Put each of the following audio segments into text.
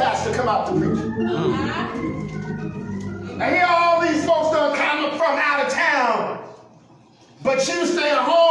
pastor come out to preach. And here all these folks done come from out of town, but you stay at home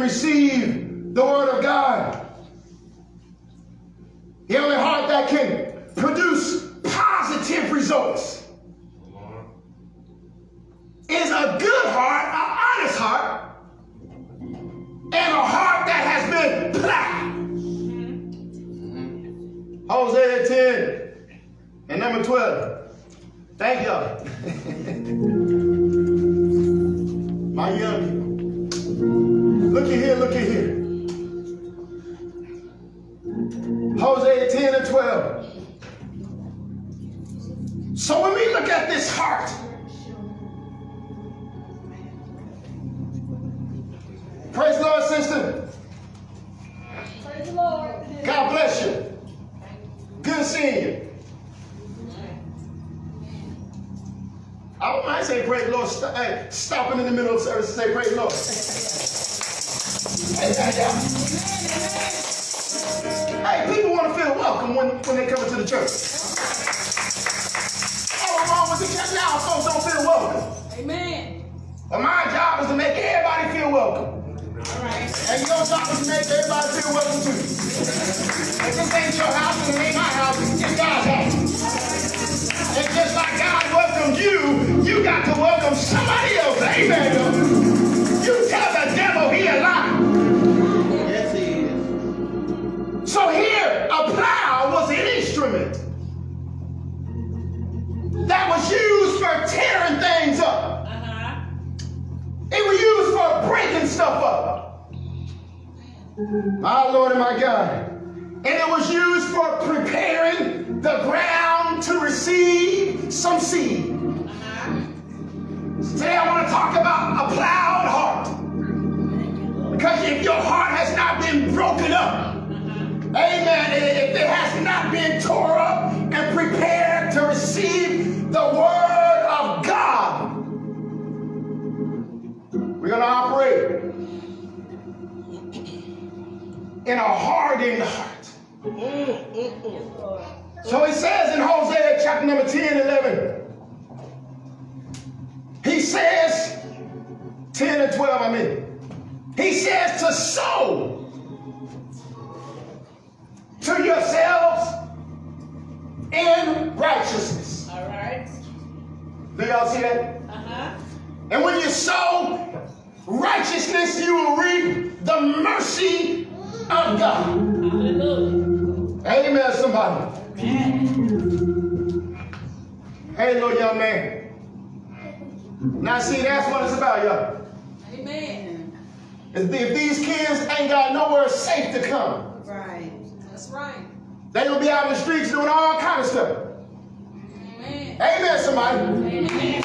receive the word of God. The only heart that can produce positive results is a good heart, an honest heart, and a heart that has been plowed. Mm-hmm. Hosea 10 and number 12. Thank y'all. 10 and 12, I mean. He says to sow to yourselves in righteousness. All right. Do y'all see that? Uh-huh. And when you sow righteousness, you will reap the mercy of God. Hallelujah. Amen, somebody. Amen. Hey, little young man. Now, see, that's what it's about, y'all. Amen. If these kids ain't got nowhere safe to come, Right. That's right. they gonna be out in the streets doing all kind of stuff. Amen. Amen, somebody. Amen.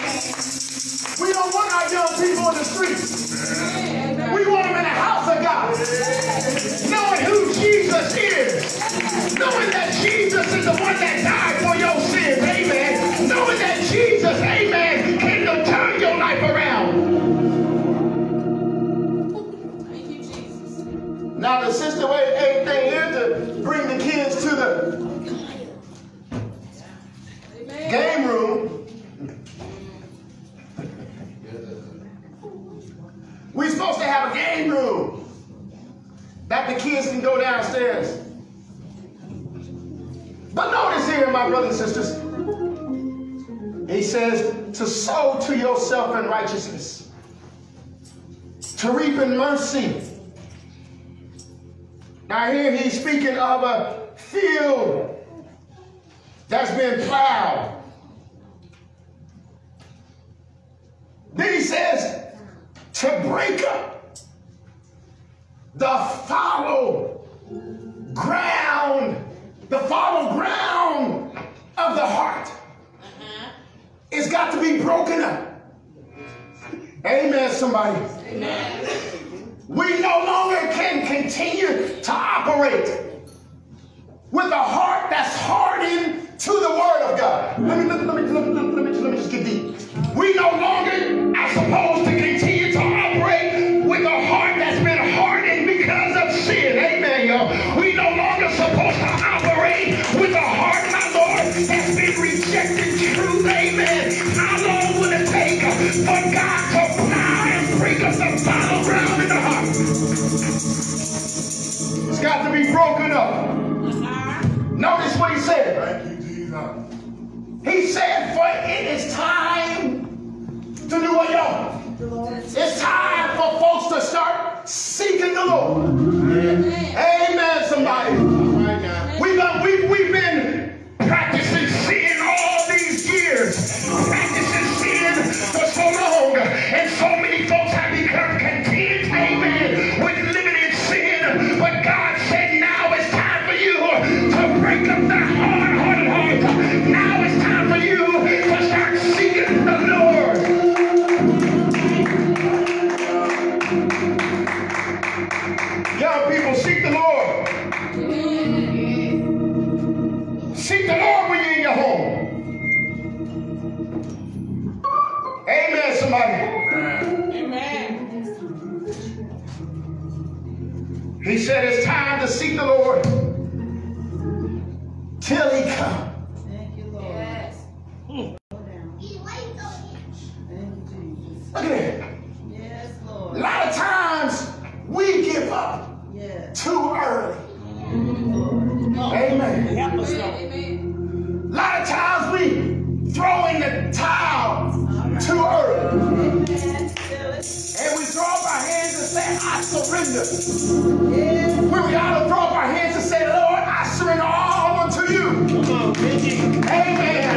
We don't want our young people in the streets. Amen. We want them in the house of God, knowing who Jesus is, knowing that Jesus is the one that died for your sins. Now the system way everything here to bring the kids to the Amen. game room. We're supposed to have a game room that the kids can go downstairs. But notice here, my brothers and sisters, he says to sow to yourself in righteousness, to reap in mercy. Now here he's speaking of a field that's been plowed. Then he says to break up the fallow ground, the fallow ground of the heart. Uh-huh. It's got to be broken up. Amen, somebody. We no longer can continue to operate with a heart that's hardened to the word of God. Let me let me let me let me, let me, let me just get deep. We no longer are supposed be broken up. Notice what he said. Thank you, Jesus. He said, for it is time to do what, y'all? It's time for folks to start seeking the Lord. Amen, somebody. I surrender. Yes. When we ought to throw up our hands and say, Lord, I surrender all unto you. Come on, Benji. Amen.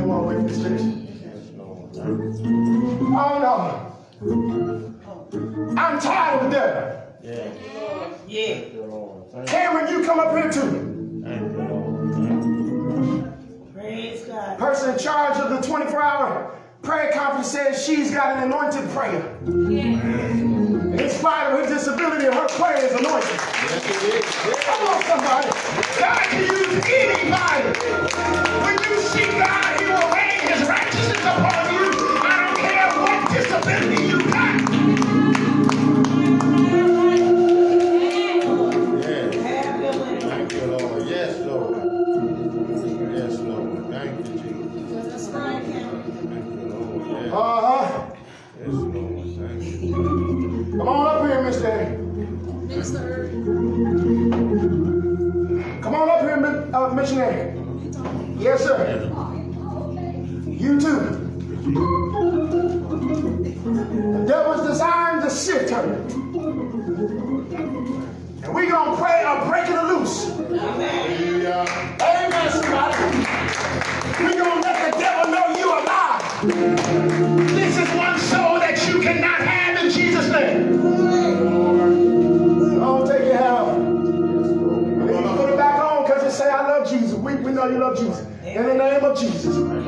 in one way this station. Oh no. I'm tired of death. Yeah. Yeah. Cameron, you come up here too. Praise God. Person in charge of the 24 hour prayer conference says she's got an anointed prayer. Yeah. In spite of her disability, her prayer is anointed. Come on, somebody. God can use anybody. When you see God I don't care what disability you got. Yes, Lord. Yes, Lord. Thank you, Jesus. Uh-huh. Yes, Lord. Come on up here, Mister. Minister. Come on up here, uh, missionary. Yes, sir. The devil's designed to sift her. And we're going to pray on breaking it loose. Amen. Amen, somebody. We're going to let the devil know you are alive. This is one soul that you cannot have in Jesus' name. Don't take it. Put it back on because you say, I love Jesus. We, we know you love Jesus. In the name of Jesus.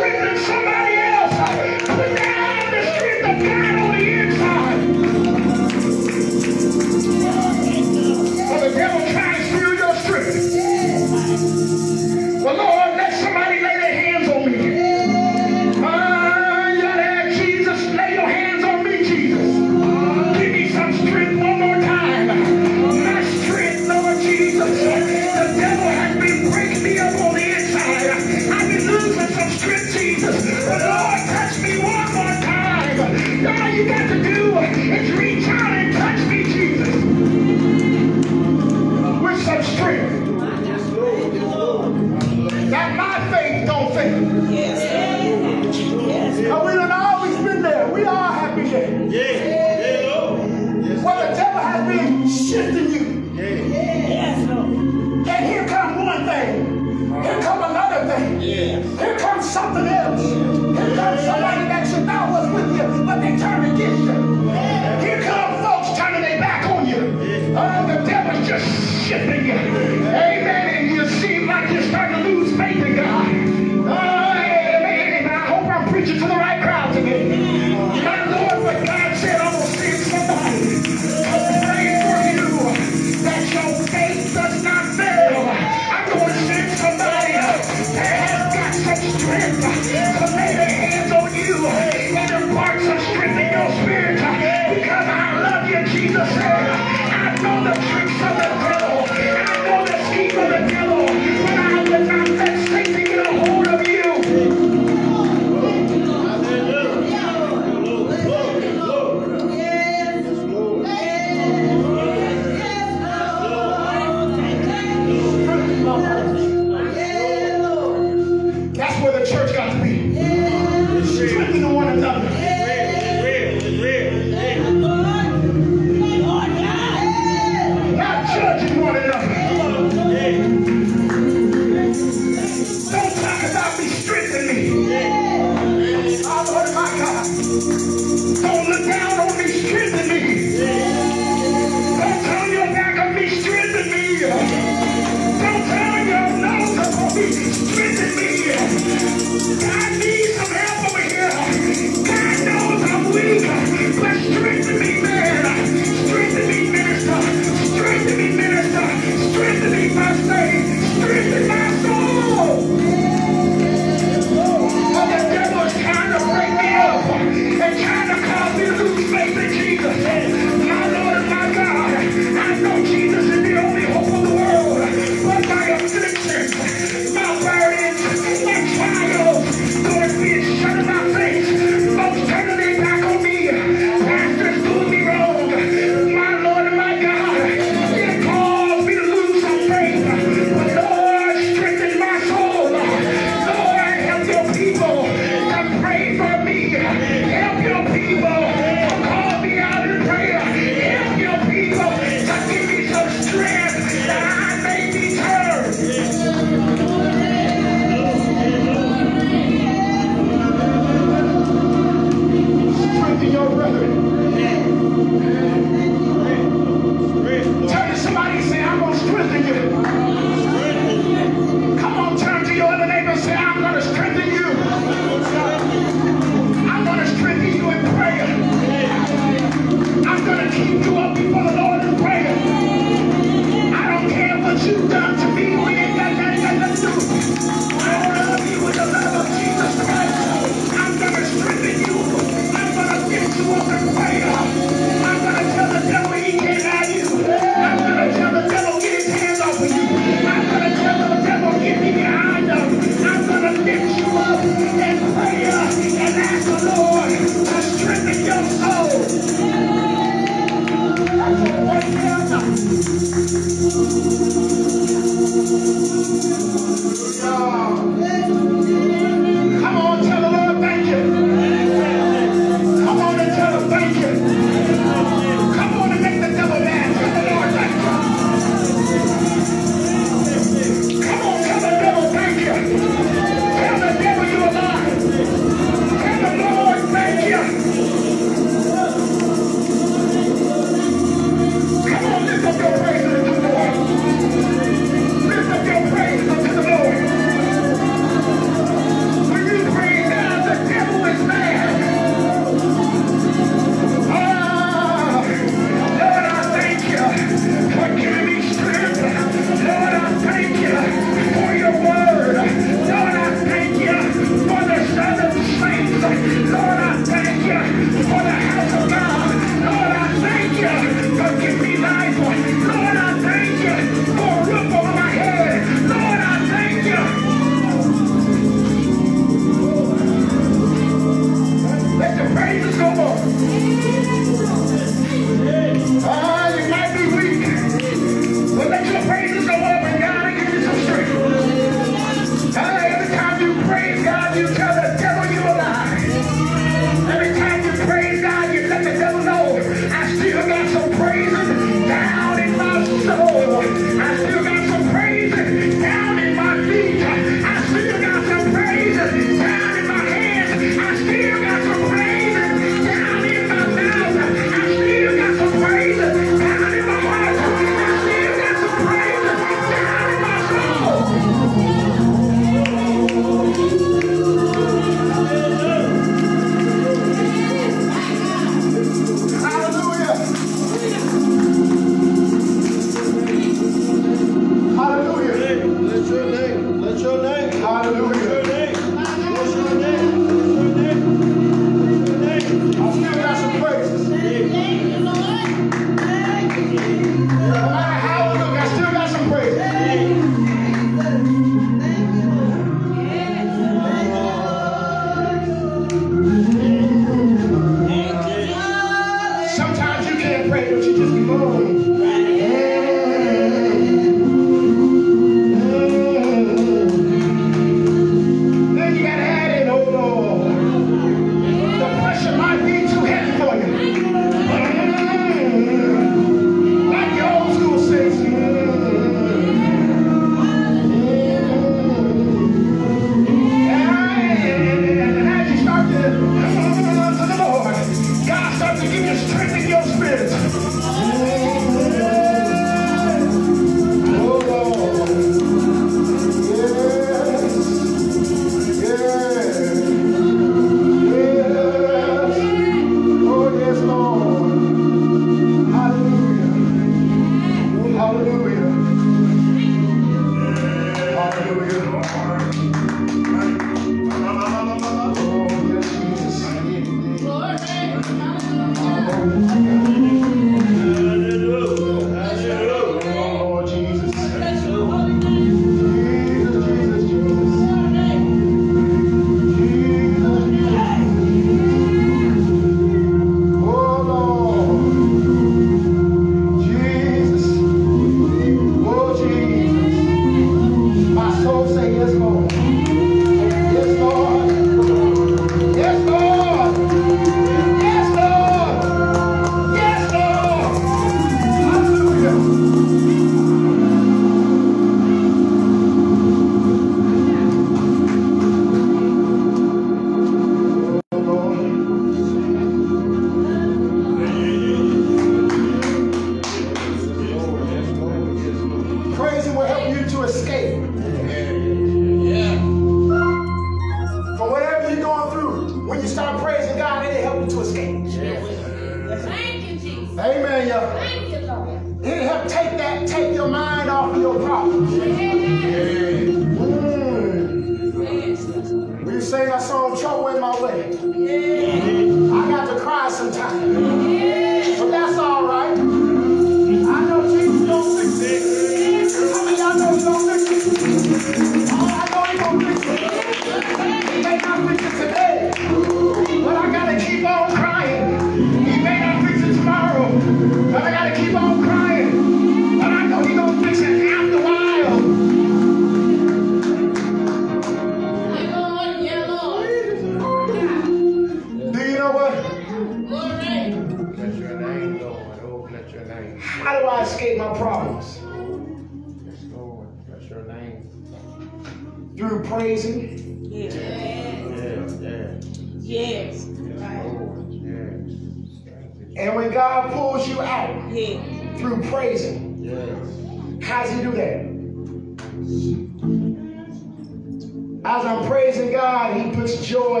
Praising God, He puts joy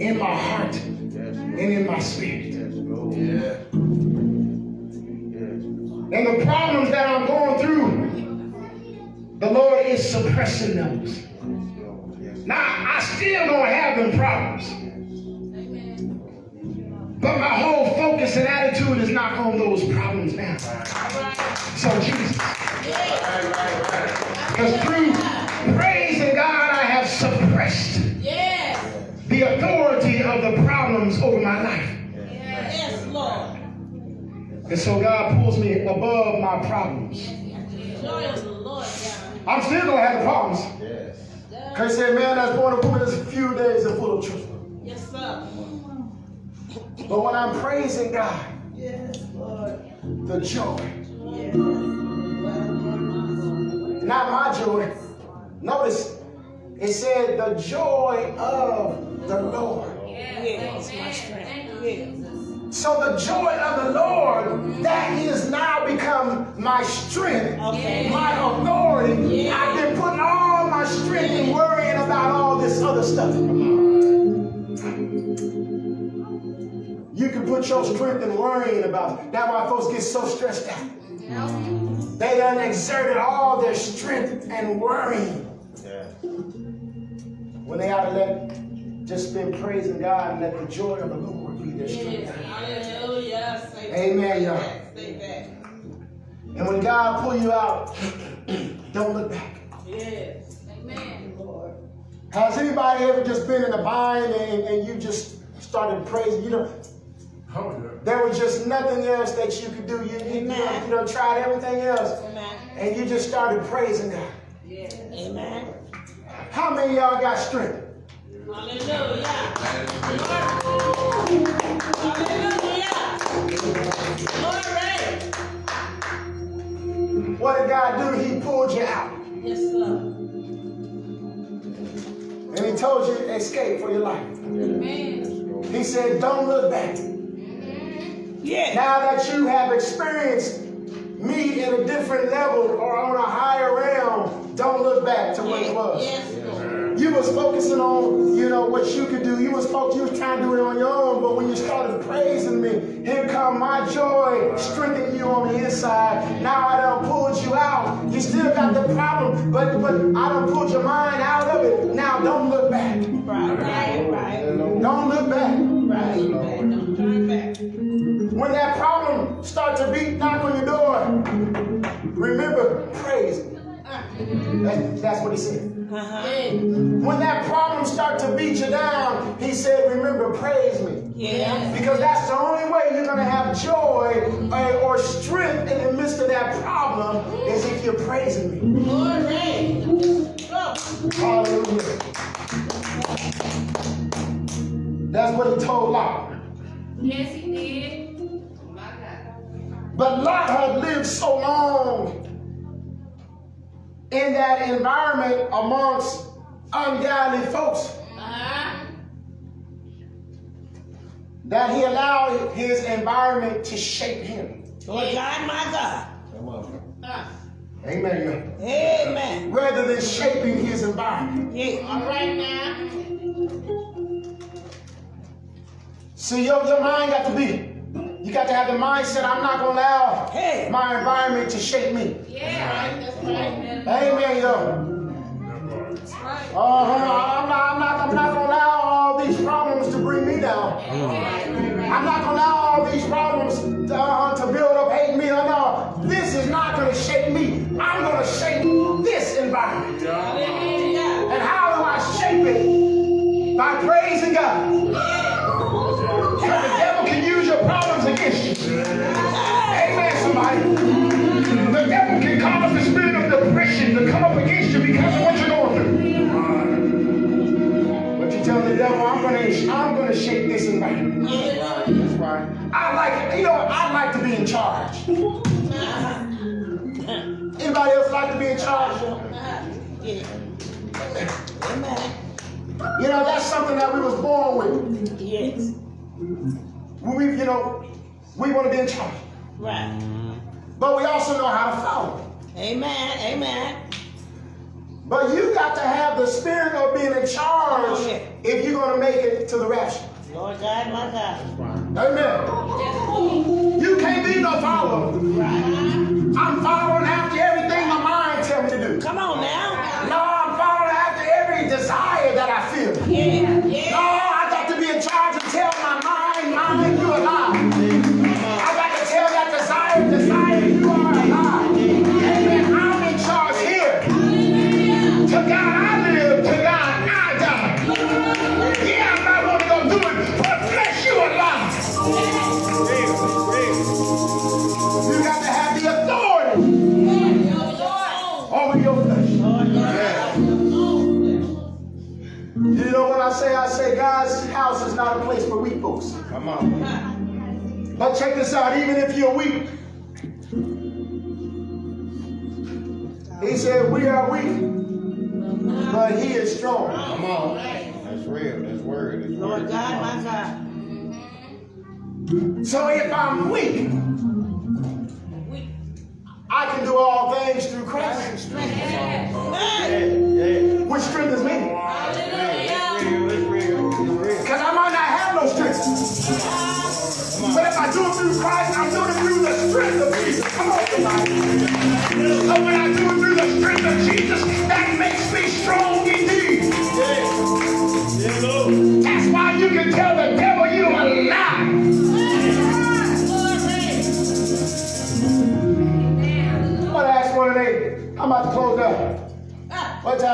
in my heart and in my spirit. Yes, Lord. Yeah. Yes. And the problems that I'm going through, the Lord is suppressing those. Yes, Lord. Yes. Now, I still gonna have them problems, but my whole focus and attitude is not on those problems now. So Jesus, because through praising God, I have suppressed Yes. the authority of the problems over my life. Yes, Lord. And so God pulls me above my problems. Joy of the Lord, I'm still gonna have the problems. Yes. Because he said, man, that's born of woman is a few days are full of trouble. Yes, sir. But when I'm praising God, Yes, Lord. the joy, Yes. not my joy. Notice it said the joy of the Lord. Yes, my strength. Yes. So the joy of the Lord, that is now become my strength, Okay. my authority. Yeah. I've been putting all my strength in worrying about all this other stuff. You can put your strength in worrying about. That's why folks get so stressed out. They done exerted all their strength and worrying Yes. when they ought to let just been praising God and let the joy of the Lord be their strength. Amen, y'all. that. Say that. And when God pull you out, don't look back. Yes. Amen. Lord. Has anybody ever just been in a bind and, and you just started praising? You know, oh, there was just nothing else that you could do. You, you, you, know, you know, tried everything else, Amen. and you just started praising God. Yes. Amen. How many of y'all got strength? Hallelujah. Hallelujah. Glory. What did God do? He pulled you out, Yes, sir. and He told you escape for your life. Amen. He said, "Don't look back." Yes. Now that you have experienced me in a different level or on a higher realm, don't look back to what it was. Yes, Lord. You was focusing on, you know, what you could do. You was focused, you was trying to do it on your own, but when you started praising me, here come my joy, strengthening you on the inside. Now I done pulled you out. You still got the problem, but but I done pulled your mind out of it. Now don't look back. Right, right, right. Don't look back. Right. Don't turn back. When that problem start to beat knock on your door, remember praise. Uh. That- that's what he said. Uh-huh. When that problem start to beat you down, he said, remember, praise me. Yeah. Because that's the only way you're going to have joy uh, or strength in the midst of that problem is if you're praising me. Glory. Go. Hallelujah. That's what he told Lot. Yes, he did. But Lot had lived so long in that environment amongst ungodly folks that he allowed his environment to shape him. Lord God, my God. Come on. Ah. Amen. Amen. Rather than shaping his environment. Yeah. All right now. See, your, your mind got to be, you got got to have the mindset I'm not going to allow Hey. my environment to shape me. Yeah, that's right. Amen, yo. That's right. Uh-huh. I'm not, I'm not, I'm not going to allow all these problems to bring me down. I'm not going to allow all these problems uh, to build up hate me. No, no. This is not going to shape me. I'm going to shape this environment. Hallelujah. And how do I shape it? By praising God. The devil can cause the spirit of depression to come up against you because of what you're going through. But you tell the devil, I'm gonna, I'm gonna shape this environment. That's right. I like, you know, what? I like to be in charge. Anybody else like to be in charge? Yeah. Amen. You know, that's something that we was born with. Yes. We, you know, we want to be in charge. Right. Mm-hmm. But we also know how to follow. Amen. Amen. But you got to have the spirit of being in charge Oh, yeah. if you're going to make it to the rapture. Lord God, my God. Amen. You can't be no follower. I'm following after Come on. But check this out, even if you're weak, he said, we are weak, but he is strong. Come on. That's real. That's word. That's Lord word. God, my God. So if I'm weak, I can do all things through Christ, Hey. Yeah. Yeah. which strengthens me.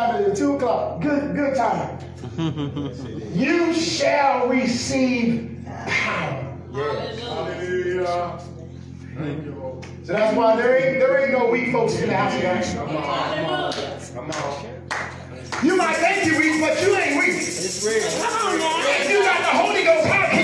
What time is it? Two o'clock. Good, good time. you shall receive power. Hallelujah. Thank you, Lord. So that's why there ain't there ain't no weak folks in the house of God. Come on. Come on. You might think you're weak, but you ain't weak. It's real. If you got the Holy Ghost, how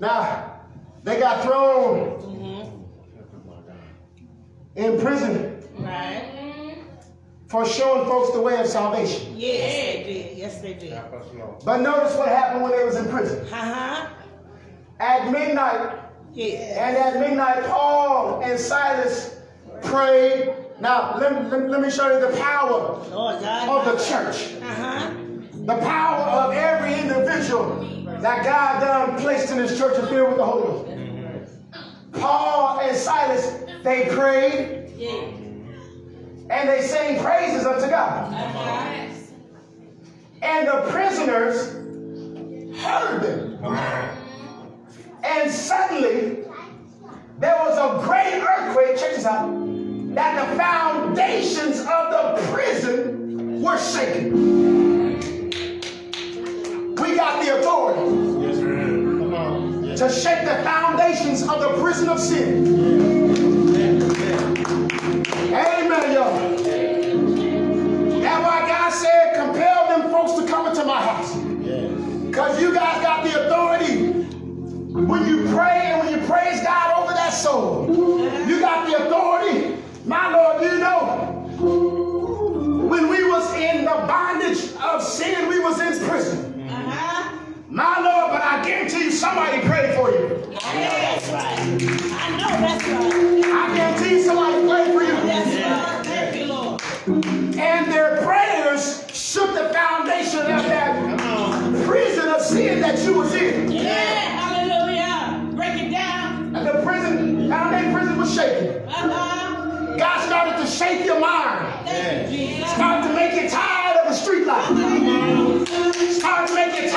Now, they got thrown in prison Right. for showing folks the way of salvation. Yes, they did. Yes, they did. Help us, Lord. But notice what happened when they was in prison. Uh-huh. At midnight, Yeah. and at midnight, Paul and Silas prayed. Now, let me, let, let me show you the power Lord God. of the church. Uh-huh. The power of every individual that God done placed in his church is filled with the Holy Ghost. Paul and Silas, they prayed and they sang praises unto God. And the prisoners heard them. And suddenly, there was a great earthquake, check this out, that the foundations of the prison were shaken. Got the authority Yes. Come on. Yes. to shake the foundations of the prison of sin. Amen, y'all. That's why God said, compel them folks to come into my house. Yes. Because you guys got the authority. When you pray and when you praise God over that soul, you got the authority. My Lord, you know, when we was in the bondage of sin, we was in prison. My Lord, but I guarantee you somebody prayed for you. I know that's right. I know that's right. I guarantee you somebody prayed for you. That's right. Thank you, Lord. And their prayers shook the foundation of that prison of sin that you was in. Yeah. Hallelujah. Break it down. And the prison, foundation prison was shaking. Uh-huh. God started to shake your mind. Thank you, Jesus. Started to make you tired of the street life. Started to make you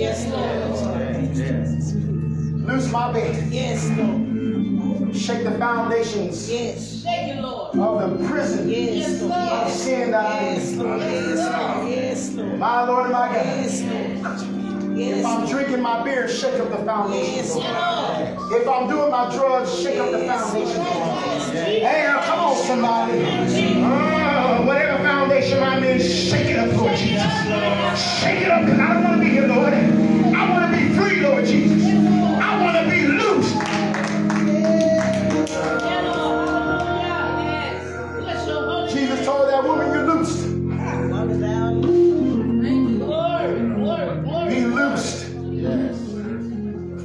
Yes, Lord. Yes. Loose my bed. Yes, Lord. Shake the foundations Yes. Shake you, Lord. of the prison Yes, Lord. of Yes, sin that I Yes, am. Lord. Yes, Lord. Yes, Lord. My Lord and my God. Yes, Lord. If I'm drinking my beer, shake up the foundation. Yes, Lord. Lord. If I'm doing my drugs, shake up the foundation. Hey, now come on, somebody. I'm in, shake it up, Lord Jesus. Shake it up, because I don't want to be here, Lord. I want to be free, Lord Jesus. I want to be loose. Yes. Bless your holy Jesus told that woman, you're loosed. What about you? name. Thank you, Lord. Glory, glory. Be loosed Yes.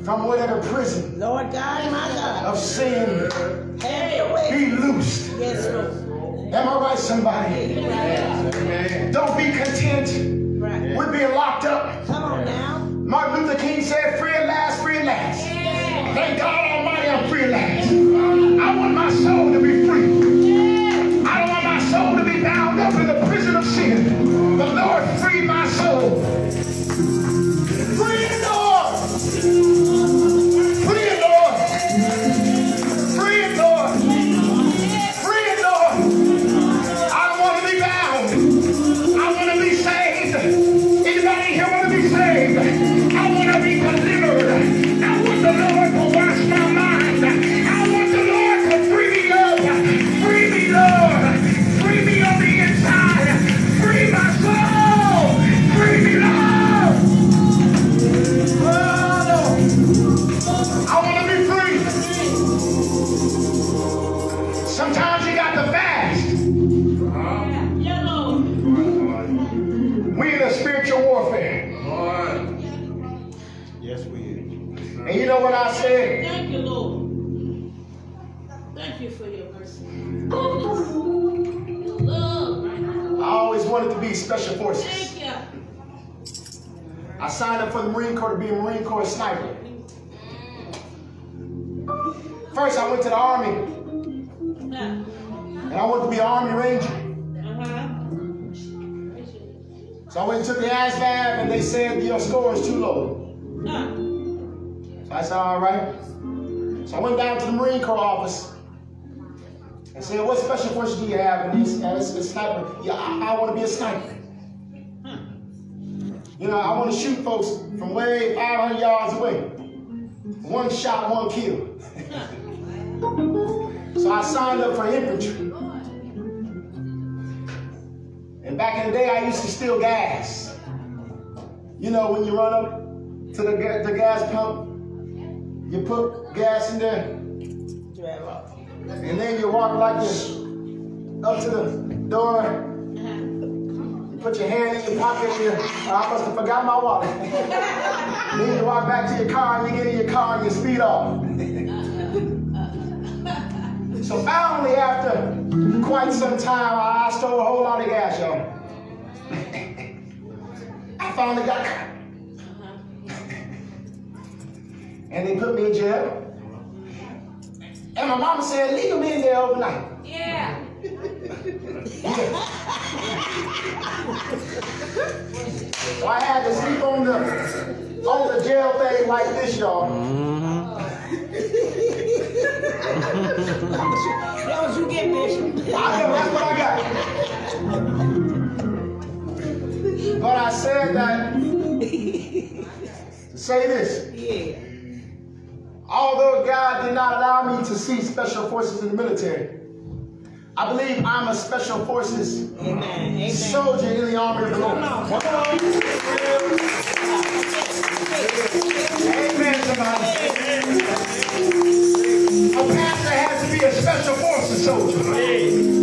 from whatever prison Lord God, my God. of sin. Am I right, somebody? Amen. Don't be content Right. with being locked up. Signed up for the Marine Corps to be a Marine Corps sniper. First, I went to the Army, and I wanted to be an Army Ranger. So I went and took the ASVAB, and they said your score is too low. So I said, all right. So I went down to the Marine Corps office and said, what special forces do you have? And they said, it's a sniper. Yeah, I, I want to be a sniper. You know, I want to shoot folks from way 500 yards away. One shot, one kill. so I signed up for infantry. And back in the day, I used to steal gas. You know, when you run up to the, the gas pump, you put gas in there, and then you walk like this up to the door. Put your hand in your pocket. I must have forgot my wallet. then you walk back to your car, and you get in your car, and you speed off. so finally, after quite some time, I stole a whole lot of gas, y'all. I finally got caught. Uh-huh. and they put me in jail. And my mama said, leave him in there overnight. Yeah. So I had to sleep on the on the jail thing like this, y'all. Don't you get Bishop? I know that's what I got. But I said that to say this. Yeah. Although God did not allow me to see special forces in the military, I believe I'm a special forces Amen. Soldier in the army of the Lord. Come on. Come on. Amen, somebody. A pastor has to be a special forces soldier.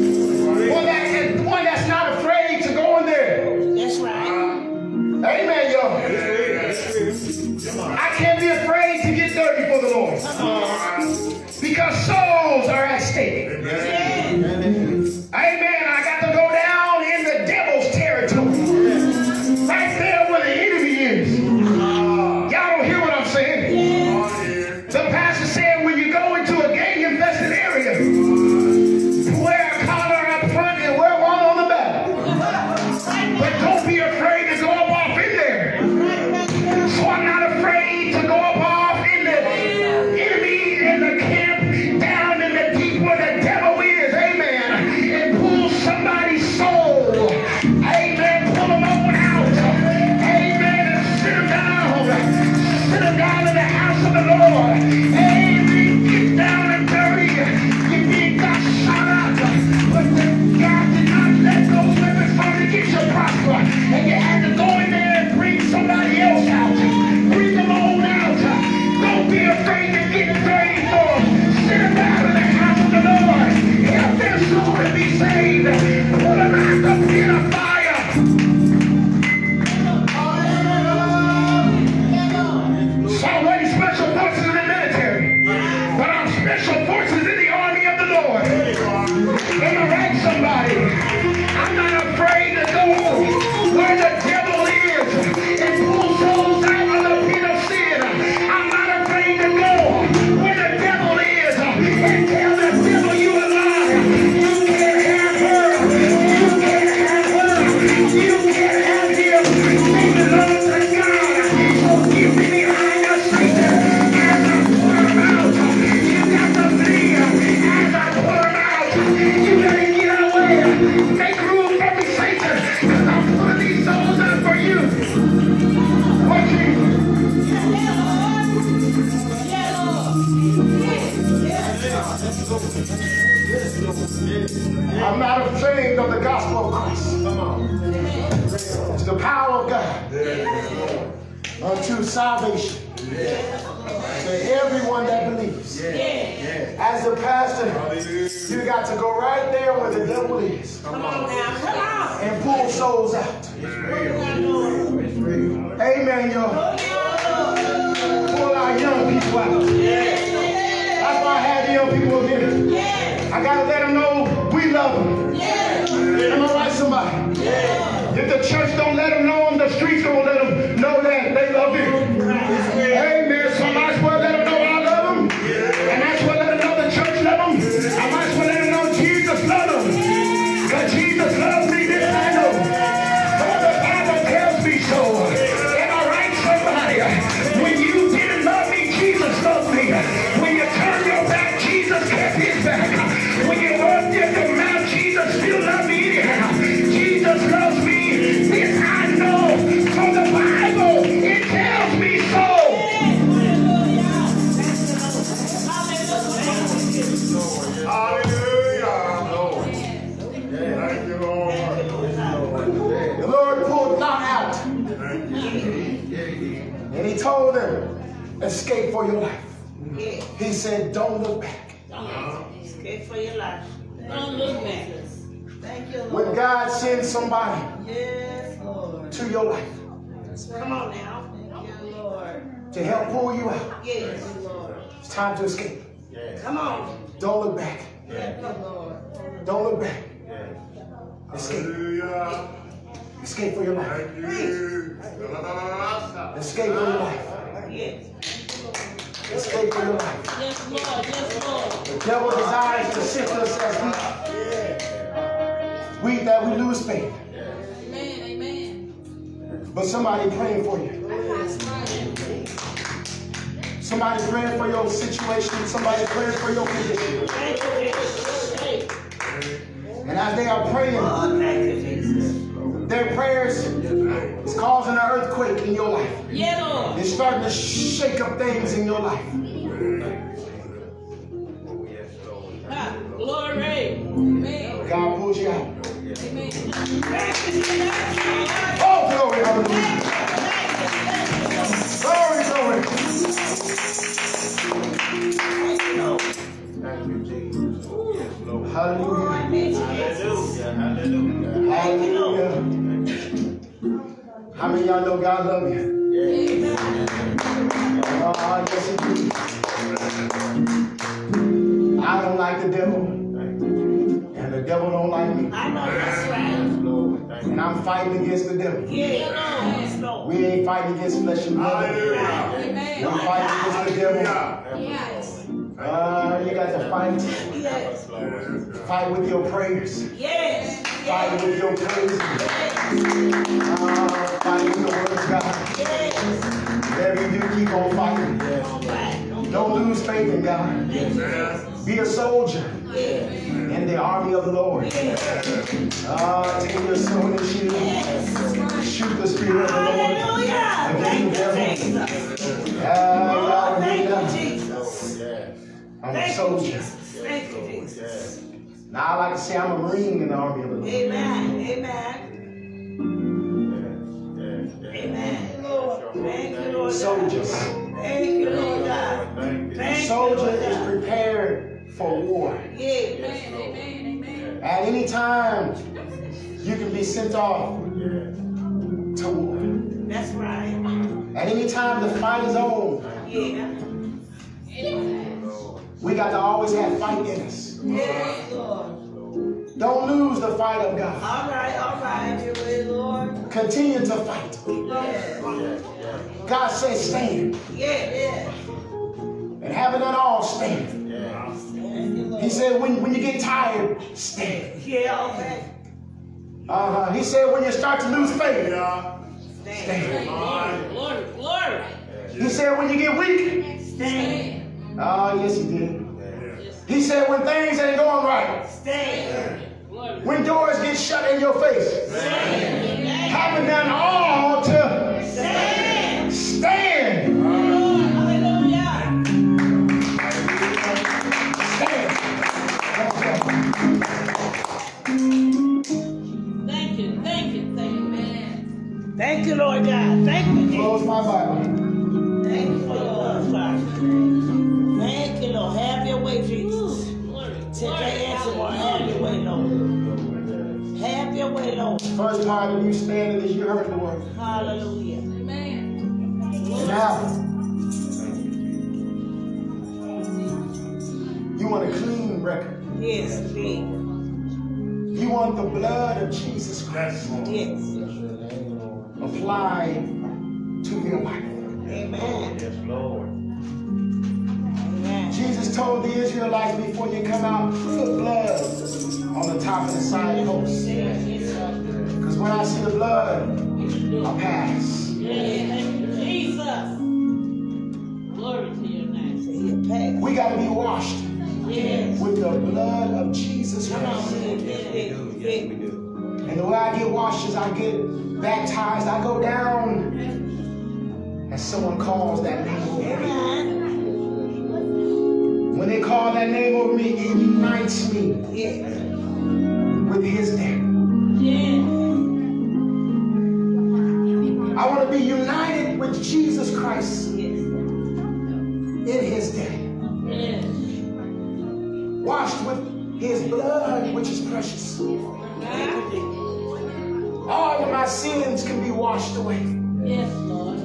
Escape for your life. Yeah. He said, don't look back. Escape for your life. Don't look back. Thank you, When Lord. God sends somebody Yes, Lord. to your life Come on now. Thank you, Lord. to help pull you out, Yes, Lord. it's time to escape. Come on. Don't look back. Thank. Don't look back. Escape. Hallelujah. Escape for your life. Thank you. Escape for your life. Yes. Your life. Yes, Lord. Yes, Lord. The devil desires to sift us as wheat. we that we lose faith. Amen. Amen. But somebody praying for you. Somebody praying for your situation. Somebody praying for your condition. And as they are praying, their prayers is causing an earthquake in your life. Yeah, It's starting to shake up things in your life. Ha. Glory. Amen. God pulls you out. Amen. Thank you, Jesus. Oh, glory, hallelujah. Glory, glory. Thank you, Jesus. Yes, Lord. Hallelujah. Oh, hallelujah. Hallelujah. Hallelujah. How many of y'all know God love you? Oh, yes, he do. I don't like the devil, and the devil don't like me. I know that's right. And I'm fighting against the devil. Yeah. We ain't fighting against flesh and blood. Hallelujah. We're fighting against the devil. Yes. Uh, you got to fight. Yes. Fight with your prayers. Yes. Fight Yes. with your praise. Uh, with the word of God. Whatever you do, keep on fighting. Don't lose faith in God. Be a soldier in the army of the Lord. Uh, take your sword and shield. Shoot the spirit of the Lord. Hallelujah. Thank you, Jesus. Oh, thank you, hallelujah. Jesus. I'm a soldier. Thank you, Jesus. Now I like to say I'm a marine in the army of the Lord. Amen. Amen. Soldiers. Thank you, Lord God. Thank you. Thank Soldier is prepared for war. Yeah. Amen. Amen. Amen. At any time, you can be sent off to war. That's right. At any time the fight is on, Yeah. we got to always have fight in us. Yes, Lord. Don't lose the fight of God. All right, all right. Your way, Lord. Continue to fight. Yes. God says stand. Yeah, yeah. And having done all, stand. Thank you, Lord. He said when, when you get tired, stand. Yeah, okay. Uh-huh. He said when you start to lose faith, Yeah. Stand. stand. Glory. Glory. Glory. He said when you get weak, Stand. oh yes he did. Yes. He said when things ain't going right, Stand. When doors get shut in your face, having done all to Stand. Stand. Thank you, thank you, thank you, man. Thank you, Lord God. Thank you. Close my Bible. Thank you Lord your Father. Thank you, Lord. Have your way, Jesus. Today and tomorrow, have your way, Lord. Have your way, Lord. First time you stand in this, you heard the word. Hallelujah. Amen. Now, you want a clean record. Yes, big. You want the blood of Jesus Christ Yes. applied to your life. Amen. Yes, Lord. Amen. Jesus told the Israelites before you come out, put blood on the top of the sign post. Because when I see the blood, I pass. Yeah, We got to be washed Yes. with the blood of Jesus Come on, Christ. big, big, Yes, we do. And the way I get washed is I get baptized. I go down and someone calls that name over me. When they call that name over me, it unites me with his death. Yes. I want to be united with Jesus Christ in his death. Washed with his blood, which is precious. Thank you, Jesus. All of my sins can be washed away. Yes, Lord.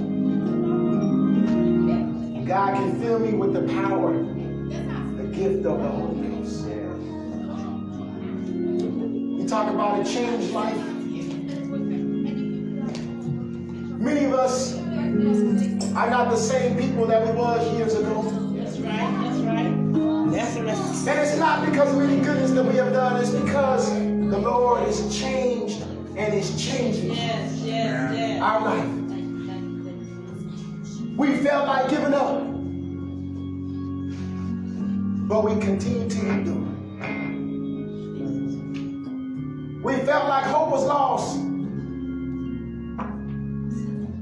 God can fill me with the power, the gift of the Holy Ghost. You talk about a changed life. Many of us are not the same people that we was years ago. That's right. That's right. That's right. And it's not because of any goodness that we have done, it's because the Lord is changed and is changing Yes. Yes. Yes. our life. We felt like giving up, but we continue to endure. We felt like hope was lost,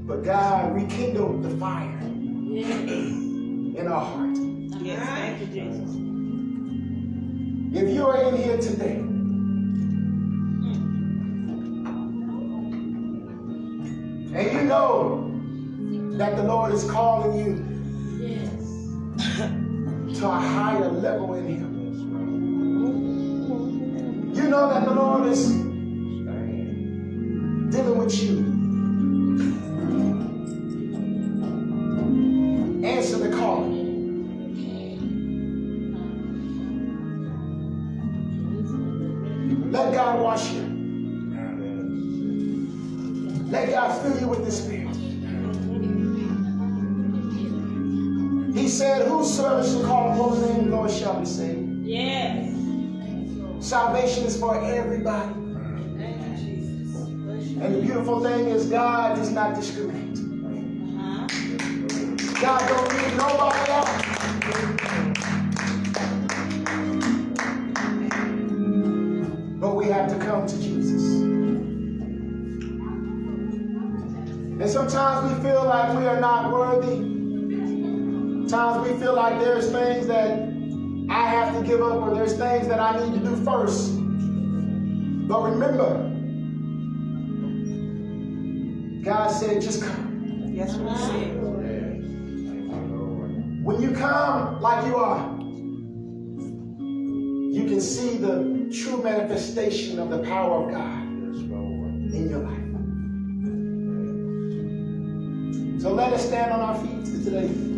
but God rekindled the fire Yes. in our heart. Yes, thank you, Jesus. If you are in here today, and you know that the Lord is calling you Yes. to a higher level in Him, you know that the Lord is dealing with you. Whosoever shall call upon the name of the Lord shall be saved. Yes. Salvation is for everybody. Thank you, Jesus. Bless you. And the beautiful thing is God does not discriminate. Uh-huh. God don't need nobody else. But we have to come to Jesus. And sometimes we feel like we are not worthy. Sometimes we feel like there's things that I have to give up or there's things that I need to do first. But remember, God said, just come. Yes, what he said. When you come like you are, you can see the true manifestation of the power of God in your life. So let us stand on our feet today.